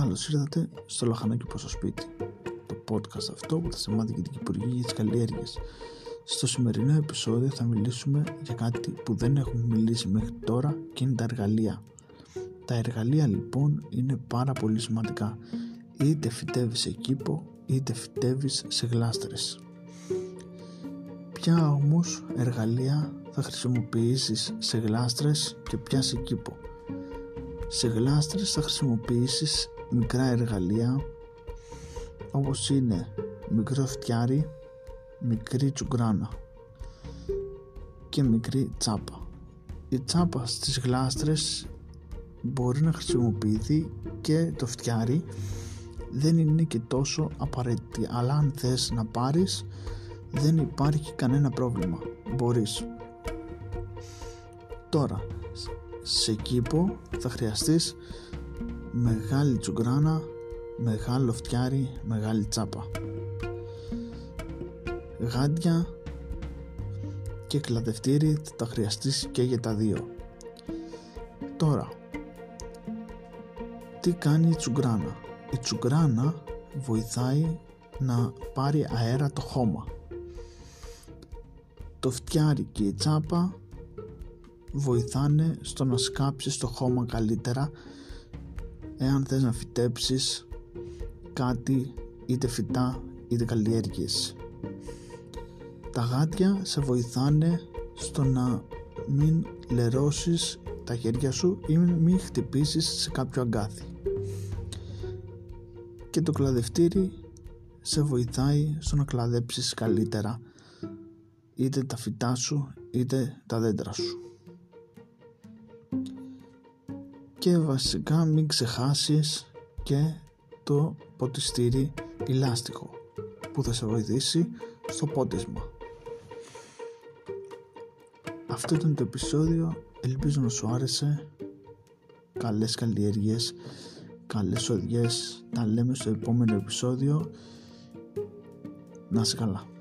Καλώς ήρθατε στο Λαχανάκι προς το σπίτι Το podcast αυτό που θα σε μάθει και την Υπουργή για τις καλλιέργειες. Στο σημερινό επεισόδιο θα μιλήσουμε για κάτι που δεν έχουμε μιλήσει μέχρι τώρα και είναι τα εργαλεία. Τα εργαλεία λοιπόν είναι πάρα πολύ σημαντικά. Είτε φυτεύεις σε κήπο είτε φυτεύεις σε γλάστρες. Ποια όμως εργαλεία θα χρησιμοποιήσεις σε γλάστρες και ποια σε κήπο; Σε γλάστρες θα χρησιμοποιήσεις μικρά εργαλεία όπως είναι μικρό φτιάρι, μικρή τσουγκράνα και μικρή τσάπα. Η τσάπα στις γλάστρες μπορεί να χρησιμοποιηθεί και το φτιάρι δεν είναι και τόσο απαραίτητη αλλά αν θες να πάρεις δεν υπάρχει κανένα πρόβλημα μπορείς τώρα σε κήπο θα χρειαστείς μεγάλη τσουγκράνα, μεγάλο φτιάρι, μεγάλη τσάπα. Γάντια και κλαδευτήρι θα τα χρειαστείς και για τα δύο. Τώρα, τι κάνει η τσουγκράνα; Η τσουγκράνα βοηθάει να πάρει αέρα το χώμα. Το φτιάρι και η τσάπα βοηθάνε στο να σκάψεις το χώμα καλύτερα εάν θες να φυτέψεις κάτι είτε φυτά είτε καλλιέργειες. Τα γάτια σε βοηθάνε στο να μην λερώσεις τα χέρια σου ή μην χτυπήσεις σε κάποιο αγκάθι. Και το κλαδευτήρι σε βοηθάει στο να κλαδέψεις καλύτερα είτε τα φυτά σου είτε τα δέντρα σου και βασικά μην ξεχάσεις και το ποτιστήρι ηλάστικο που θα σε βοηθήσει στο πότισμα. Αυτό ήταν το επεισόδιο, ελπίζω να σου άρεσε. Καλές καλλιέργειες, καλές οδιές, τα λέμε στο επόμενο επεισόδιο. Να είσαι καλά.